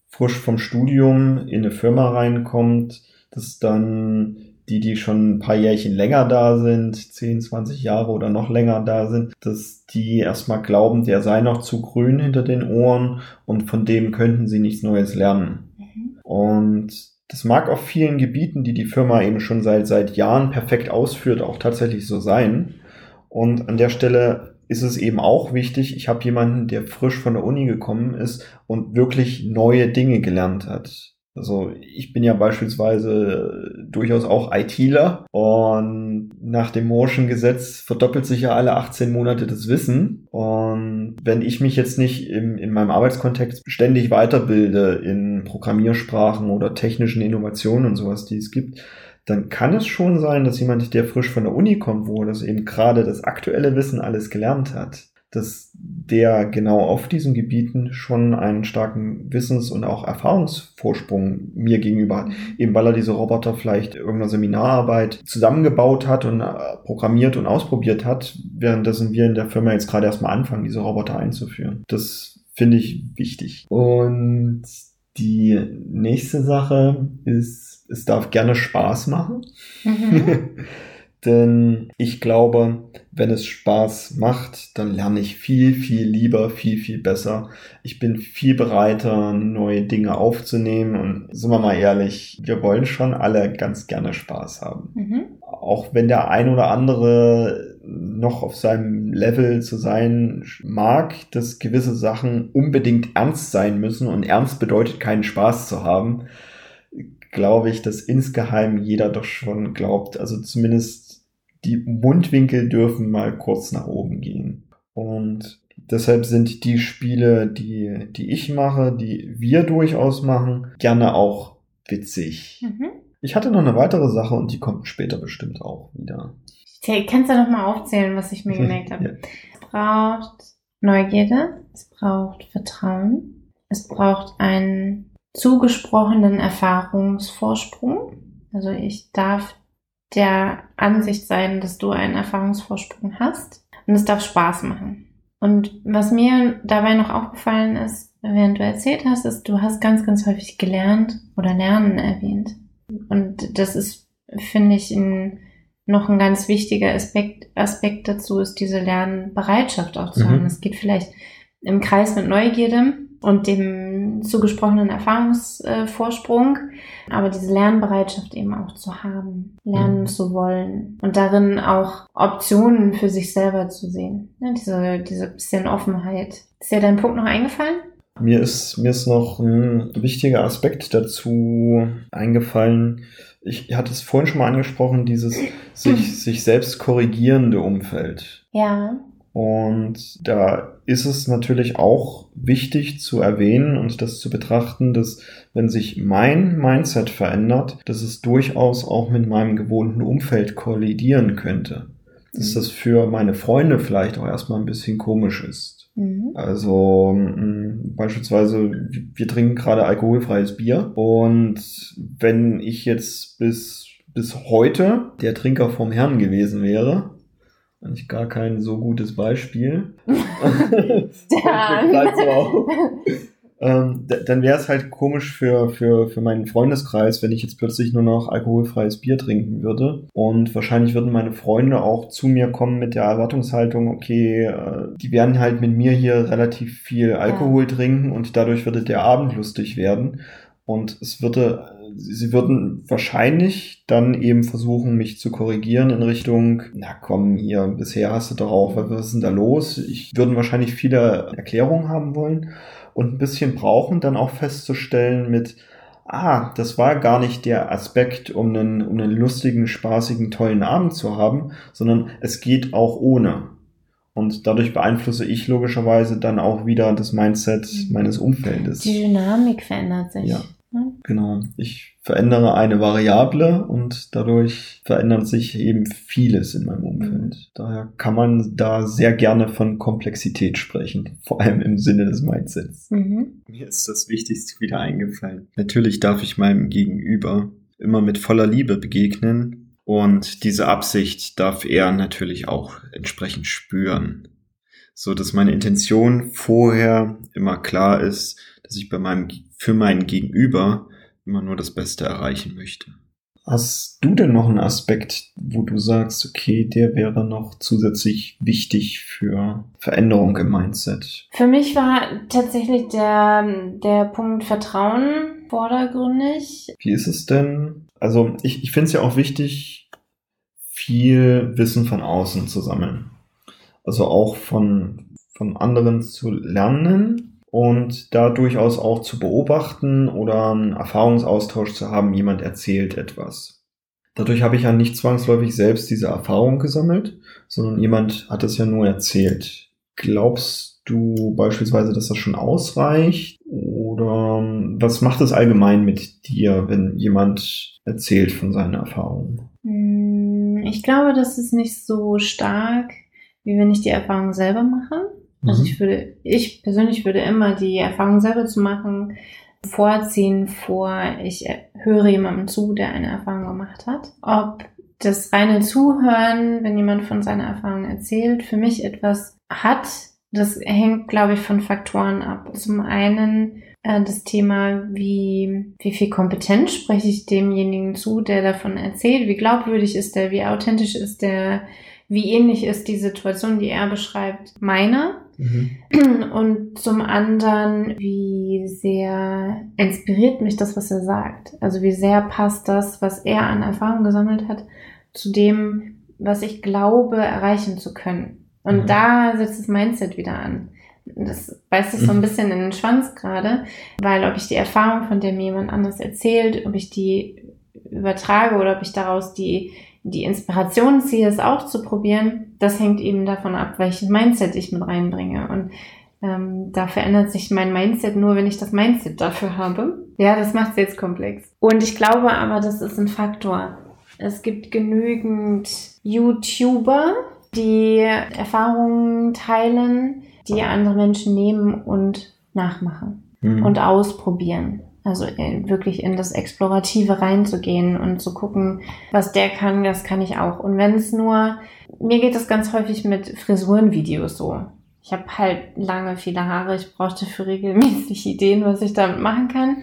frisch vom Studium in eine Firma reinkommt, dass dann die, die schon ein paar Jährchen länger da sind, 10, 20 Jahre oder noch länger da sind, dass die erstmal glauben, der sei noch zu grün hinter den Ohren und von dem könnten sie nichts Neues lernen. Mhm. Und das mag auf vielen Gebieten, die die Firma eben schon seit, seit Jahren perfekt ausführt, auch tatsächlich so sein. Und an der Stelle ist es eben auch wichtig, ich habe jemanden, der frisch von der Uni gekommen ist und wirklich neue Dinge gelernt hat. Also ich bin ja beispielsweise durchaus auch ITler und nach dem Morschen Gesetz verdoppelt sich ja alle 18 Monate das Wissen. Und wenn ich mich jetzt nicht im, in meinem Arbeitskontext ständig weiterbilde in Programmiersprachen oder technischen Innovationen und sowas, die es gibt, dann kann es schon sein, dass jemand, der frisch von der Uni kommt, wo das eben gerade das aktuelle Wissen alles gelernt hat, dass der genau auf diesen Gebieten schon einen starken Wissens- und auch Erfahrungsvorsprung mir gegenüber hat. Eben weil er diese Roboter vielleicht irgendeiner Seminararbeit zusammengebaut hat und äh, programmiert und ausprobiert hat, währenddessen wir in der Firma jetzt gerade erstmal anfangen, diese Roboter einzuführen. Das finde ich wichtig. Und die nächste Sache ist, es darf gerne Spaß machen. Mhm. Denn ich glaube, wenn es Spaß macht, dann lerne ich viel, viel lieber, viel, viel besser. Ich bin viel bereiter, neue Dinge aufzunehmen. Und sind wir mal ehrlich, wir wollen schon alle ganz gerne Spaß haben. Mhm. Auch wenn der ein oder andere noch auf seinem Level zu sein mag, dass gewisse Sachen unbedingt ernst sein müssen und ernst bedeutet keinen Spaß zu haben, glaube ich, dass insgeheim jeder doch schon glaubt, also zumindest die Mundwinkel dürfen mal kurz nach oben gehen. Und deshalb sind die Spiele, die, die ich mache, die wir durchaus machen, gerne auch witzig. Mhm. Ich hatte noch eine weitere Sache und die kommt später bestimmt auch wieder. Okay, kannst du noch mal aufzählen, was ich mir gemerkt habe? ja. Es braucht Neugierde, es braucht Vertrauen, es braucht einen zugesprochenen Erfahrungsvorsprung. Also ich darf der Ansicht sein, dass du einen Erfahrungsvorsprung hast. Und es darf Spaß machen. Und was mir dabei noch aufgefallen ist, während du erzählt hast, ist, du hast ganz, ganz häufig gelernt oder Lernen erwähnt. Und das ist, finde ich, ein, noch ein ganz wichtiger Aspekt, Aspekt dazu ist, diese Lernbereitschaft auch zu mhm. haben. Es geht vielleicht im Kreis mit Neugierde und dem zugesprochenen Erfahrungsvorsprung, aber diese Lernbereitschaft eben auch zu haben, lernen mhm. zu wollen und darin auch Optionen für sich selber zu sehen. Ja, diese, diese bisschen Offenheit. Ist dir dein Punkt noch eingefallen? Mir ist, mir ist noch ein wichtiger Aspekt dazu eingefallen. Ich hatte es vorhin schon mal angesprochen, dieses sich, sich selbst korrigierende Umfeld. Ja. Und da ist es natürlich auch wichtig zu erwähnen und das zu betrachten, dass wenn sich mein Mindset verändert, dass es durchaus auch mit meinem gewohnten Umfeld kollidieren könnte. Dass mhm. das für meine Freunde vielleicht auch erstmal ein bisschen komisch ist. Mhm. Also mh, beispielsweise, wir trinken gerade alkoholfreies Bier und wenn ich jetzt bis, bis heute der Trinker vom Herrn gewesen wäre, eigentlich gar kein so gutes Beispiel. ähm, dann wäre es halt komisch für, für, für meinen Freundeskreis, wenn ich jetzt plötzlich nur noch alkoholfreies Bier trinken würde. Und wahrscheinlich würden meine Freunde auch zu mir kommen mit der Erwartungshaltung, okay, äh, die werden halt mit mir hier relativ viel Alkohol ja. trinken und dadurch würde der Abend lustig werden. Und es würde sie würden wahrscheinlich dann eben versuchen, mich zu korrigieren in Richtung, na komm, hier, bisher hast du doch auch, was ist denn da los? Ich würden wahrscheinlich viele Erklärungen haben wollen und ein bisschen brauchen, dann auch festzustellen mit, ah, das war gar nicht der Aspekt, um einen, um einen lustigen, spaßigen, tollen Abend zu haben, sondern es geht auch ohne. Und dadurch beeinflusse ich logischerweise dann auch wieder das Mindset mhm. meines Umfeldes. Die Dynamik verändert sich. Ja. Genau. Ich verändere eine Variable und dadurch verändert sich eben vieles in meinem Umfeld. Mhm. Daher kann man da sehr gerne von Komplexität sprechen, vor allem im Sinne des Mindsets. Mhm. Mir ist das Wichtigste wieder eingefallen. Natürlich darf ich meinem Gegenüber immer mit voller Liebe begegnen und diese Absicht darf er natürlich auch entsprechend spüren, so dass meine Intention vorher immer klar ist, dass ich bei meinem für mein Gegenüber immer nur das Beste erreichen möchte. Hast du denn noch einen Aspekt, wo du sagst, okay, der wäre noch zusätzlich wichtig für Veränderung im Mindset? Für mich war tatsächlich der, der Punkt Vertrauen vordergründig. Wie ist es denn? Also ich, ich finde es ja auch wichtig, viel Wissen von außen zu sammeln. Also auch von, von anderen zu lernen und da durchaus auch zu beobachten oder einen Erfahrungsaustausch zu haben, jemand erzählt etwas. Dadurch habe ich ja nicht zwangsläufig selbst diese Erfahrung gesammelt, sondern jemand hat es ja nur erzählt. Glaubst du beispielsweise, dass das schon ausreicht? Oder ähm, was macht es allgemein mit dir, wenn jemand erzählt von seinen Erfahrungen? Hm, ich glaube, das ist nicht so stark, wie wenn ich die Erfahrung selber mache. Also mhm. ich würde, ich persönlich würde immer die Erfahrung selber zu machen vorziehen vor, ich höre jemandem zu, der eine Erfahrung gemacht hat. Ob das reine Zuhören, wenn jemand von seiner Erfahrung erzählt, für mich etwas hat, das hängt, glaube ich, von Faktoren ab. Zum einen äh, das Thema, wie, wie viel Kompetenz spreche ich demjenigen zu, der davon erzählt, wie glaubwürdig ist der, wie authentisch ist der, wie ähnlich ist die Situation, die er beschreibt, meiner. Mhm. Und zum anderen, wie sehr inspiriert mich das, was er sagt. Also wie sehr passt das, was er an Erfahrung gesammelt hat, zu dem, was ich glaube, erreichen zu können. Und mhm. da setzt das Mindset wieder an. Das beißt sich so ein mhm. bisschen in den Schwanz gerade, weil ob ich die Erfahrung, von der mir jemand anders erzählt, ob ich die übertrage oder ob ich daraus die, die Inspiration ziehe, es auch zu probieren, das hängt eben davon ab, welches Mindset ich mit reinbringe. Und ähm, da verändert sich mein Mindset nur, wenn ich das Mindset dafür habe. Ja, das macht es jetzt komplex. Und ich glaube aber, das ist ein Faktor. Es gibt genügend YouTuber, die Erfahrungen teilen, die andere Menschen nehmen und nachmachen mhm. und ausprobieren. Also wirklich in das Explorative reinzugehen und zu gucken, was der kann, das kann ich auch. Und wenn es nur, mir geht es ganz häufig mit Frisurenvideos so. Ich habe halt lange, viele Haare. Ich brauchte für regelmäßig Ideen, was ich damit machen kann.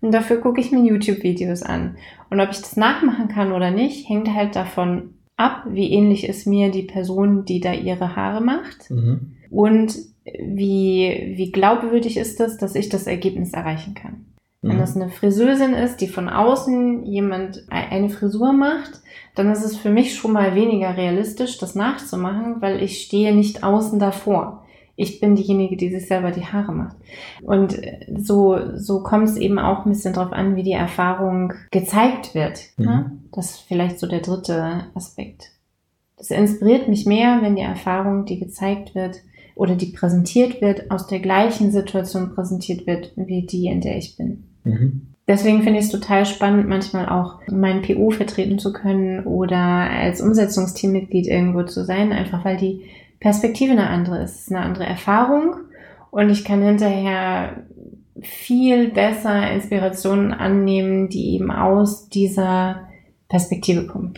Und dafür gucke ich mir YouTube-Videos an. Und ob ich das nachmachen kann oder nicht, hängt halt davon ab, wie ähnlich ist mir die Person, die da ihre Haare macht. Mhm. Und wie, wie glaubwürdig ist es, dass ich das Ergebnis erreichen kann. Mhm. Wenn das eine Friseusin ist, die von außen jemand eine Frisur macht, dann ist es für mich schon mal weniger realistisch, das nachzumachen, weil ich stehe nicht außen davor. Ich bin diejenige, die sich selber die Haare macht. Und so, so kommt es eben auch ein bisschen drauf an, wie die Erfahrung gezeigt wird. Mhm. Ne? Das ist vielleicht so der dritte Aspekt. Das inspiriert mich mehr, wenn die Erfahrung, die gezeigt wird, oder die präsentiert wird, aus der gleichen Situation präsentiert wird, wie die, in der ich bin. Mhm. Deswegen finde ich es total spannend, manchmal auch mein PO vertreten zu können oder als Umsetzungsteammitglied irgendwo zu sein, einfach weil die Perspektive eine andere ist. Es ist eine andere Erfahrung und ich kann hinterher viel besser Inspirationen annehmen, die eben aus dieser Perspektive kommen.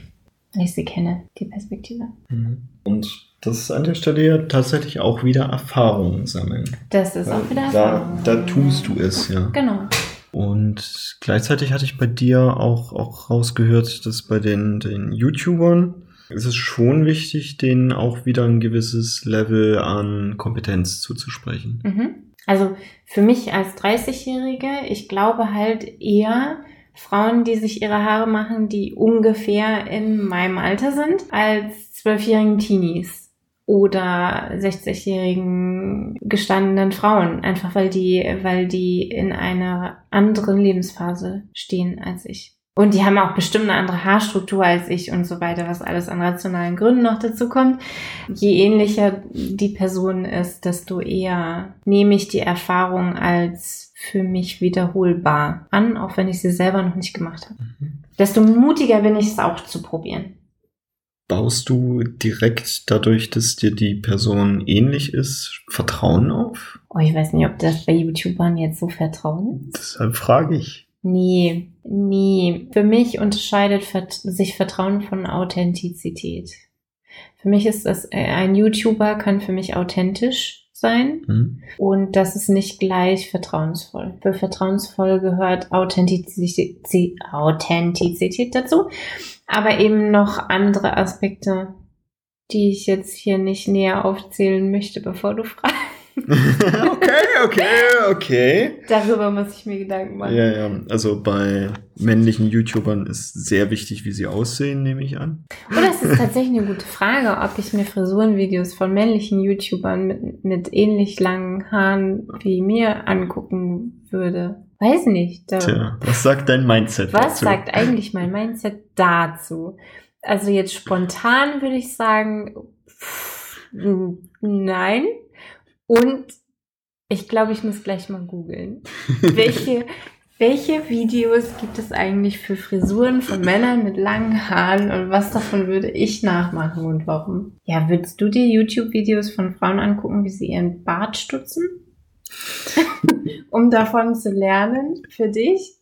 Wenn ich sie kenne, die Perspektive. Mhm. Und das ist an der Stelle ja tatsächlich auch wieder Erfahrung sammeln. Das ist auch wieder Erfahrung. Da, da tust du es, ja. Genau. Und gleichzeitig hatte ich bei dir auch, auch rausgehört, dass bei den, den YouTubern ist es schon wichtig, denen auch wieder ein gewisses Level an Kompetenz zuzusprechen. Mhm. Also für mich als 30-Jährige, ich glaube halt eher, Frauen, die sich ihre Haare machen, die ungefähr in meinem Alter sind, als zwölfjährigen Teenies oder 60-jährigen gestandenen Frauen, einfach weil die, weil die in einer anderen Lebensphase stehen als ich. Und die haben auch bestimmt eine andere Haarstruktur als ich und so weiter, was alles an rationalen Gründen noch dazu kommt. Je ähnlicher die Person ist, desto eher nehme ich die Erfahrung als für mich wiederholbar an, auch wenn ich sie selber noch nicht gemacht habe. Mhm. Desto mutiger bin ich es auch zu probieren baust du direkt dadurch, dass dir die Person ähnlich ist, Vertrauen auf? Oh, ich weiß nicht, ob das bei YouTubern jetzt so Vertrauen ist. Deshalb frage ich. Nee, nee. Für mich unterscheidet sich Vertrauen von Authentizität. Für mich ist das, äh, ein YouTuber kann für mich authentisch sein hm. und das ist nicht gleich vertrauensvoll. Für vertrauensvoll gehört Authentizität, Authentizität dazu aber eben noch andere Aspekte, die ich jetzt hier nicht näher aufzählen möchte, bevor du fragst. okay, okay, okay. Darüber muss ich mir Gedanken machen. Ja, ja. Also bei männlichen YouTubern ist sehr wichtig, wie sie aussehen, nehme ich an. Oder es ist tatsächlich eine gute Frage, ob ich mir Frisurenvideos von männlichen YouTubern mit, mit ähnlich langen Haaren wie mir angucken würde. Weiß nicht. Tja, was sagt dein Mindset was dazu? sagt eigentlich mein Mindset dazu? Also jetzt spontan würde ich sagen, pff, nein. Und ich glaube, ich muss gleich mal googeln. welche, welche Videos gibt es eigentlich für Frisuren von Männern mit langen Haaren und was davon würde ich nachmachen und warum? Ja, würdest du dir YouTube-Videos von Frauen angucken, wie sie ihren Bart stutzen? um davon zu lernen für dich?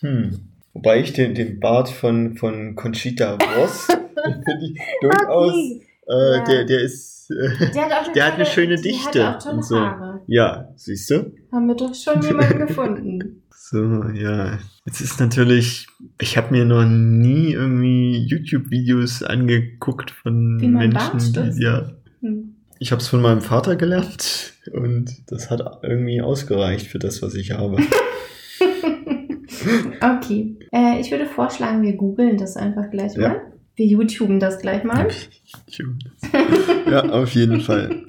Hm. Wobei ich den, den Bart von, von Conchita Ross finde ich durchaus, Okay. Äh, Ja. der, der ist, äh, Der hat, auch Der hat eine schöne Dichte Hat auch tolle und so. Haare. ja, siehst du? Haben wir doch schon jemanden gefunden. So, ja. Jetzt ist natürlich, ich habe mir noch nie irgendwie YouTube-Videos angeguckt von Wie man Menschen, die, ja. Hm. Ich habe es von meinem Vater gelernt und das hat irgendwie ausgereicht für das, was ich habe. okay. Äh, ich würde vorschlagen, wir googeln das einfach gleich Ja. Wir YouTuben das gleich mal. ja, auf jeden Fall.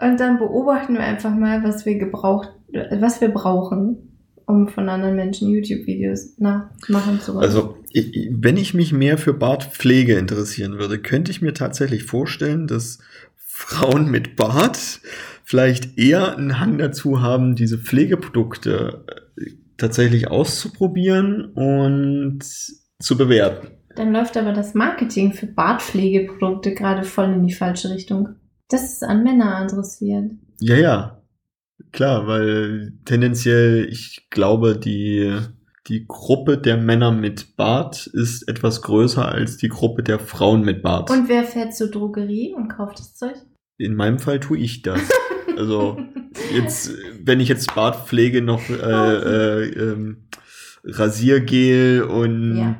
Und dann beobachten wir einfach mal, was wir gebraucht, was wir brauchen, um von anderen Menschen YouTube-Videos nachmachen zu wollen. Also, ich- wenn ich mich mehr für Bartpflege interessieren würde, könnte ich mir tatsächlich vorstellen, dass Frauen mit Bart vielleicht eher einen Hang dazu haben, diese Pflegeprodukte äh, tatsächlich auszuprobieren und zu bewerten. Dann läuft aber das Marketing für Bartpflegeprodukte gerade voll in die falsche Richtung. Das ist an Männer adressiert. Ja, ja. Klar, weil tendenziell, ich glaube, die, die Gruppe der Männer mit Bart ist etwas größer als die Gruppe der Frauen mit Bart. Und wer fährt zur Drogerie und kauft das Zeug? In meinem Fall tue ich das. Also jetzt, wenn ich jetzt Bartpflege noch äh, äh, ähm, Rasiergel und Ja.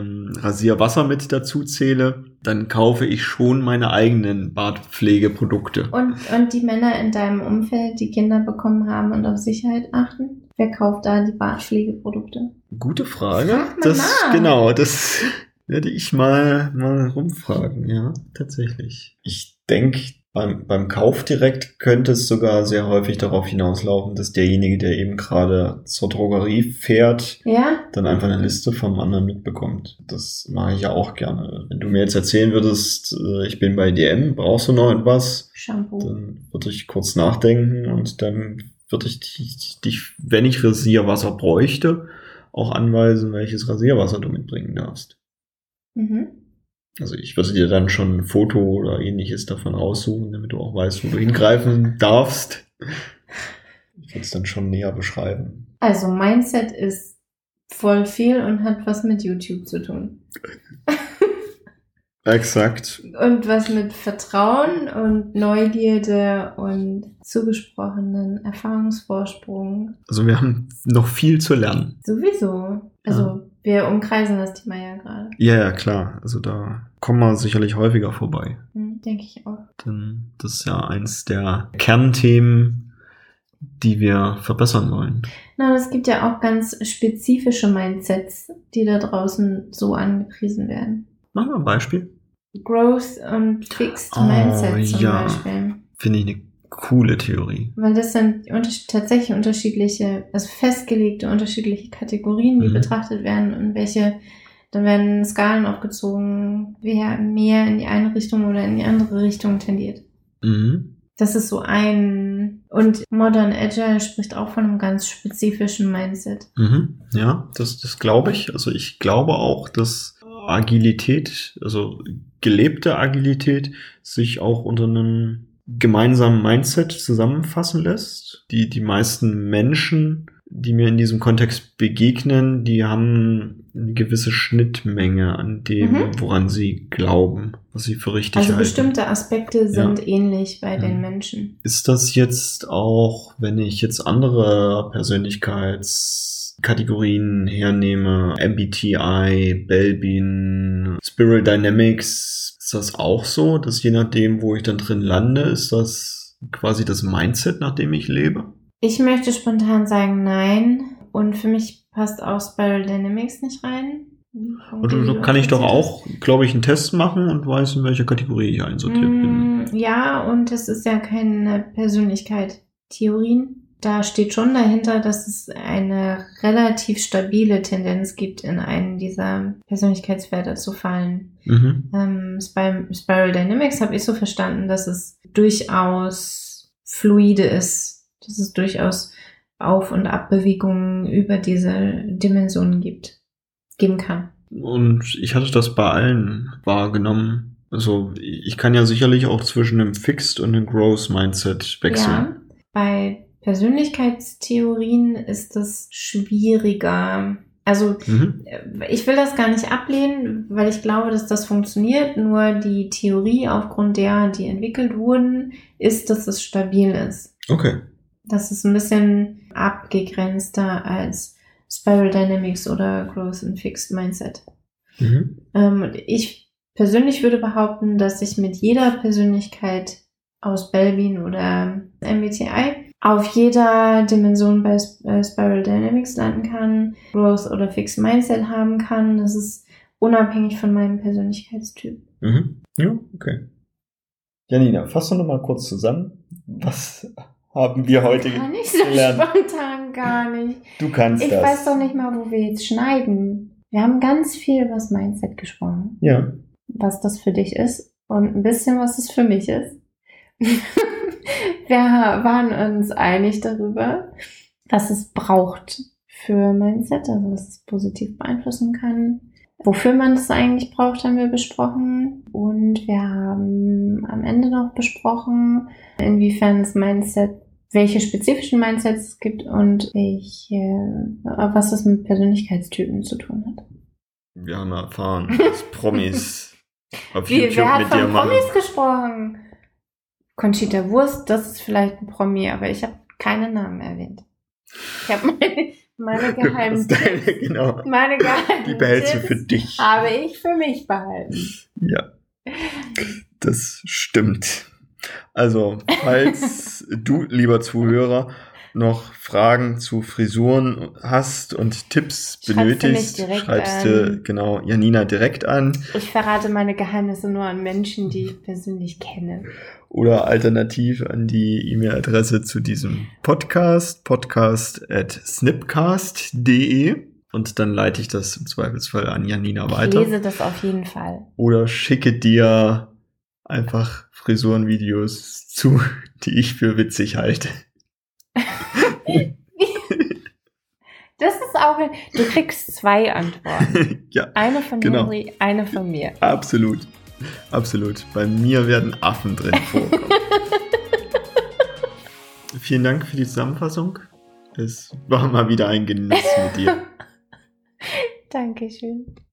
ähm, Rasierwasser mit dazu zähle, dann kaufe ich schon meine eigenen Bartpflegeprodukte. Und, und die Männer in deinem Umfeld, die Kinder bekommen haben und auf Sicherheit achten? Wer kauft da die Bartpflegeprodukte? Gute Frage. Frag Das nach. genau, das werde ich mal mal rumfragen. Ja, tatsächlich. Ich denke, beim, beim Kauf direkt könnte es sogar sehr häufig darauf hinauslaufen, dass derjenige, der eben gerade zur Drogerie fährt, Ja? dann einfach eine Liste vom anderen mitbekommt. Das mache ich ja auch gerne. Wenn du mir jetzt erzählen würdest, äh, ich bin bei DM, brauchst du noch etwas, Shampoo. dann würde ich kurz nachdenken und dann würde ich dich, dich, wenn ich Rasierwasser bräuchte, auch anweisen, welches Rasierwasser du mitbringen darfst. Mhm. Also ich würde dir dann schon ein Foto oder ähnliches davon raussuchen, damit du auch weißt, wo du hingreifen darfst. Ich würde es dann schon näher beschreiben. Also Mindset ist voll viel und hat was mit YouTube zu tun. Exakt. Und was mit Vertrauen und Neugierde und zugesprochenen Erfahrungsvorsprung. Also wir haben noch viel zu lernen. Sowieso. Also wir umkreisen das Thema ja gerade. Ja, ja, klar. Also da kommen wir sicherlich häufiger vorbei. Hm, Denke ich auch. Denn das ist ja eins der Kernthemen, die wir verbessern wollen. Na, es gibt ja auch ganz spezifische Mindsets, die da draußen so angepriesen werden. Machen wir ein Beispiel. Growth und Fixed Oh, Mindset zum ja. Beispiel. Finde ich eine coole Theorie. Weil das sind unter tatsächlich unterschiedliche, also festgelegte unterschiedliche Kategorien, die Mhm. betrachtet werden und welche, dann werden Skalen aufgezogen, wer mehr in die eine Richtung oder in die andere Richtung tendiert. Mhm. Das ist so ein, und Modern Agile spricht auch von einem ganz spezifischen Mindset. Mhm. Ja, das, das glaube ich. Also ich glaube auch, dass Agilität, also gelebte Agilität, sich auch unter einem gemeinsamen Mindset zusammenfassen lässt. Die, die meisten Menschen, die mir in diesem Kontext begegnen, die haben eine gewisse Schnittmenge an dem, Mhm. woran sie glauben, was sie für richtig Also halten. bestimmte Aspekte sind ähnlich bei den Mhm. Menschen. Ist das jetzt auch, wenn ich jetzt andere Persönlichkeitskategorien hernehme, MBTI, Belbin, Spiral Dynamics, Ist das auch so, dass je nachdem, wo ich dann drin lande, ist das quasi das Mindset, nach dem ich lebe? Ich möchte spontan sagen nein. Und für mich passt auch Spiral Dynamics nicht rein. Und so kann ich doch auch, glaube ich, einen Test machen und weiß, in welcher Kategorie ich einsortiert bin. Mm, Ja, und es ist ja keine Persönlichkeit. Theorien. Da steht schon dahinter, dass es eine relativ stabile Tendenz gibt, in einen dieser Persönlichkeitsfelder zu fallen. Mhm. Ähm, Spir Spiral Dynamics habe ich so verstanden, dass es durchaus fluide ist, dass es durchaus Auf- und Abbewegungen über diese Dimensionen gibt, geben kann. Und ich hatte das bei allen wahrgenommen. Also ich kann ja sicherlich auch zwischen einem Fixed und einem Growth Mindset wechseln. Ja, bei Persönlichkeitstheorien ist es schwieriger. Also Mhm. äh, ich will das gar nicht ablehnen, weil ich glaube, dass das funktioniert. Nur die Theorie, aufgrund der die entwickelt wurden, ist, dass es stabil ist. Okay. Das ist ein bisschen abgegrenzter als Spiral Dynamics oder Growth and Fixed Mindset. Mhm. Ähm, ich persönlich würde behaupten, dass ich mit jeder Persönlichkeit aus Belbin oder MBTI auf jeder Dimension bei äh, Spiral Dynamics landen kann, Growth oder Fixed Mindset haben kann. Das ist unabhängig von meinem Persönlichkeitstyp. Mhm. Ja, okay. Janina, fass doch noch mal kurz zusammen. Was haben wir heute Kann ich so gelernt? spontan gar nicht. Du kannst Ich das. weiß doch nicht mal, wo wir jetzt schneiden. Wir haben ganz viel über das Mindset gesprochen. Ja. was das für dich ist und ein bisschen, was es für mich ist. Wir waren uns einig darüber, was es braucht für Mindset, also was es positiv beeinflussen kann. Wofür man es eigentlich braucht, haben wir besprochen. Und wir haben am Ende noch besprochen, inwiefern das Mindset, welche spezifischen Mindsets es gibt und welche, was das mit Persönlichkeitstypen zu tun hat. Wir haben erfahren, dass Promis auf Wie, YouTube wer hat mit dir von machen. Promis gesprochen? Conchita Wurst, das ist vielleicht ein Promi, aber ich habe keinen Namen erwähnt. Ich habe meine, meine geheimen deine- genau. meine geheimen Die behältst du für dich. habe ich für mich behalten. Ja, das stimmt. Also, falls du, lieber Zuhörer, noch Fragen zu Frisuren hast und Tipps benötigst, schreibst du an. genau Janina direkt an Ich verrate meine Geheimnisse nur an Menschen, die ich persönlich kenne. oder alternativ an die E-Mail-Adresse zu diesem Podcast, podcast at snipcast.de und dann leite ich das im Zweifelsfall an Janina Ich weiter. lese das auf jeden Fall. oder schicke dir einfach Frisurenvideos zu, die ich für witzig halte. Das ist auch, ein- du kriegst zwei Antworten. ja, Eine von Genau. Henry, eine von mir. absolut. Absolut. Bei mir werden Affen drin vorkommen. Vielen Dank für die Zusammenfassung. Es war mal wieder ein Genuss mit dir. Dankeschön.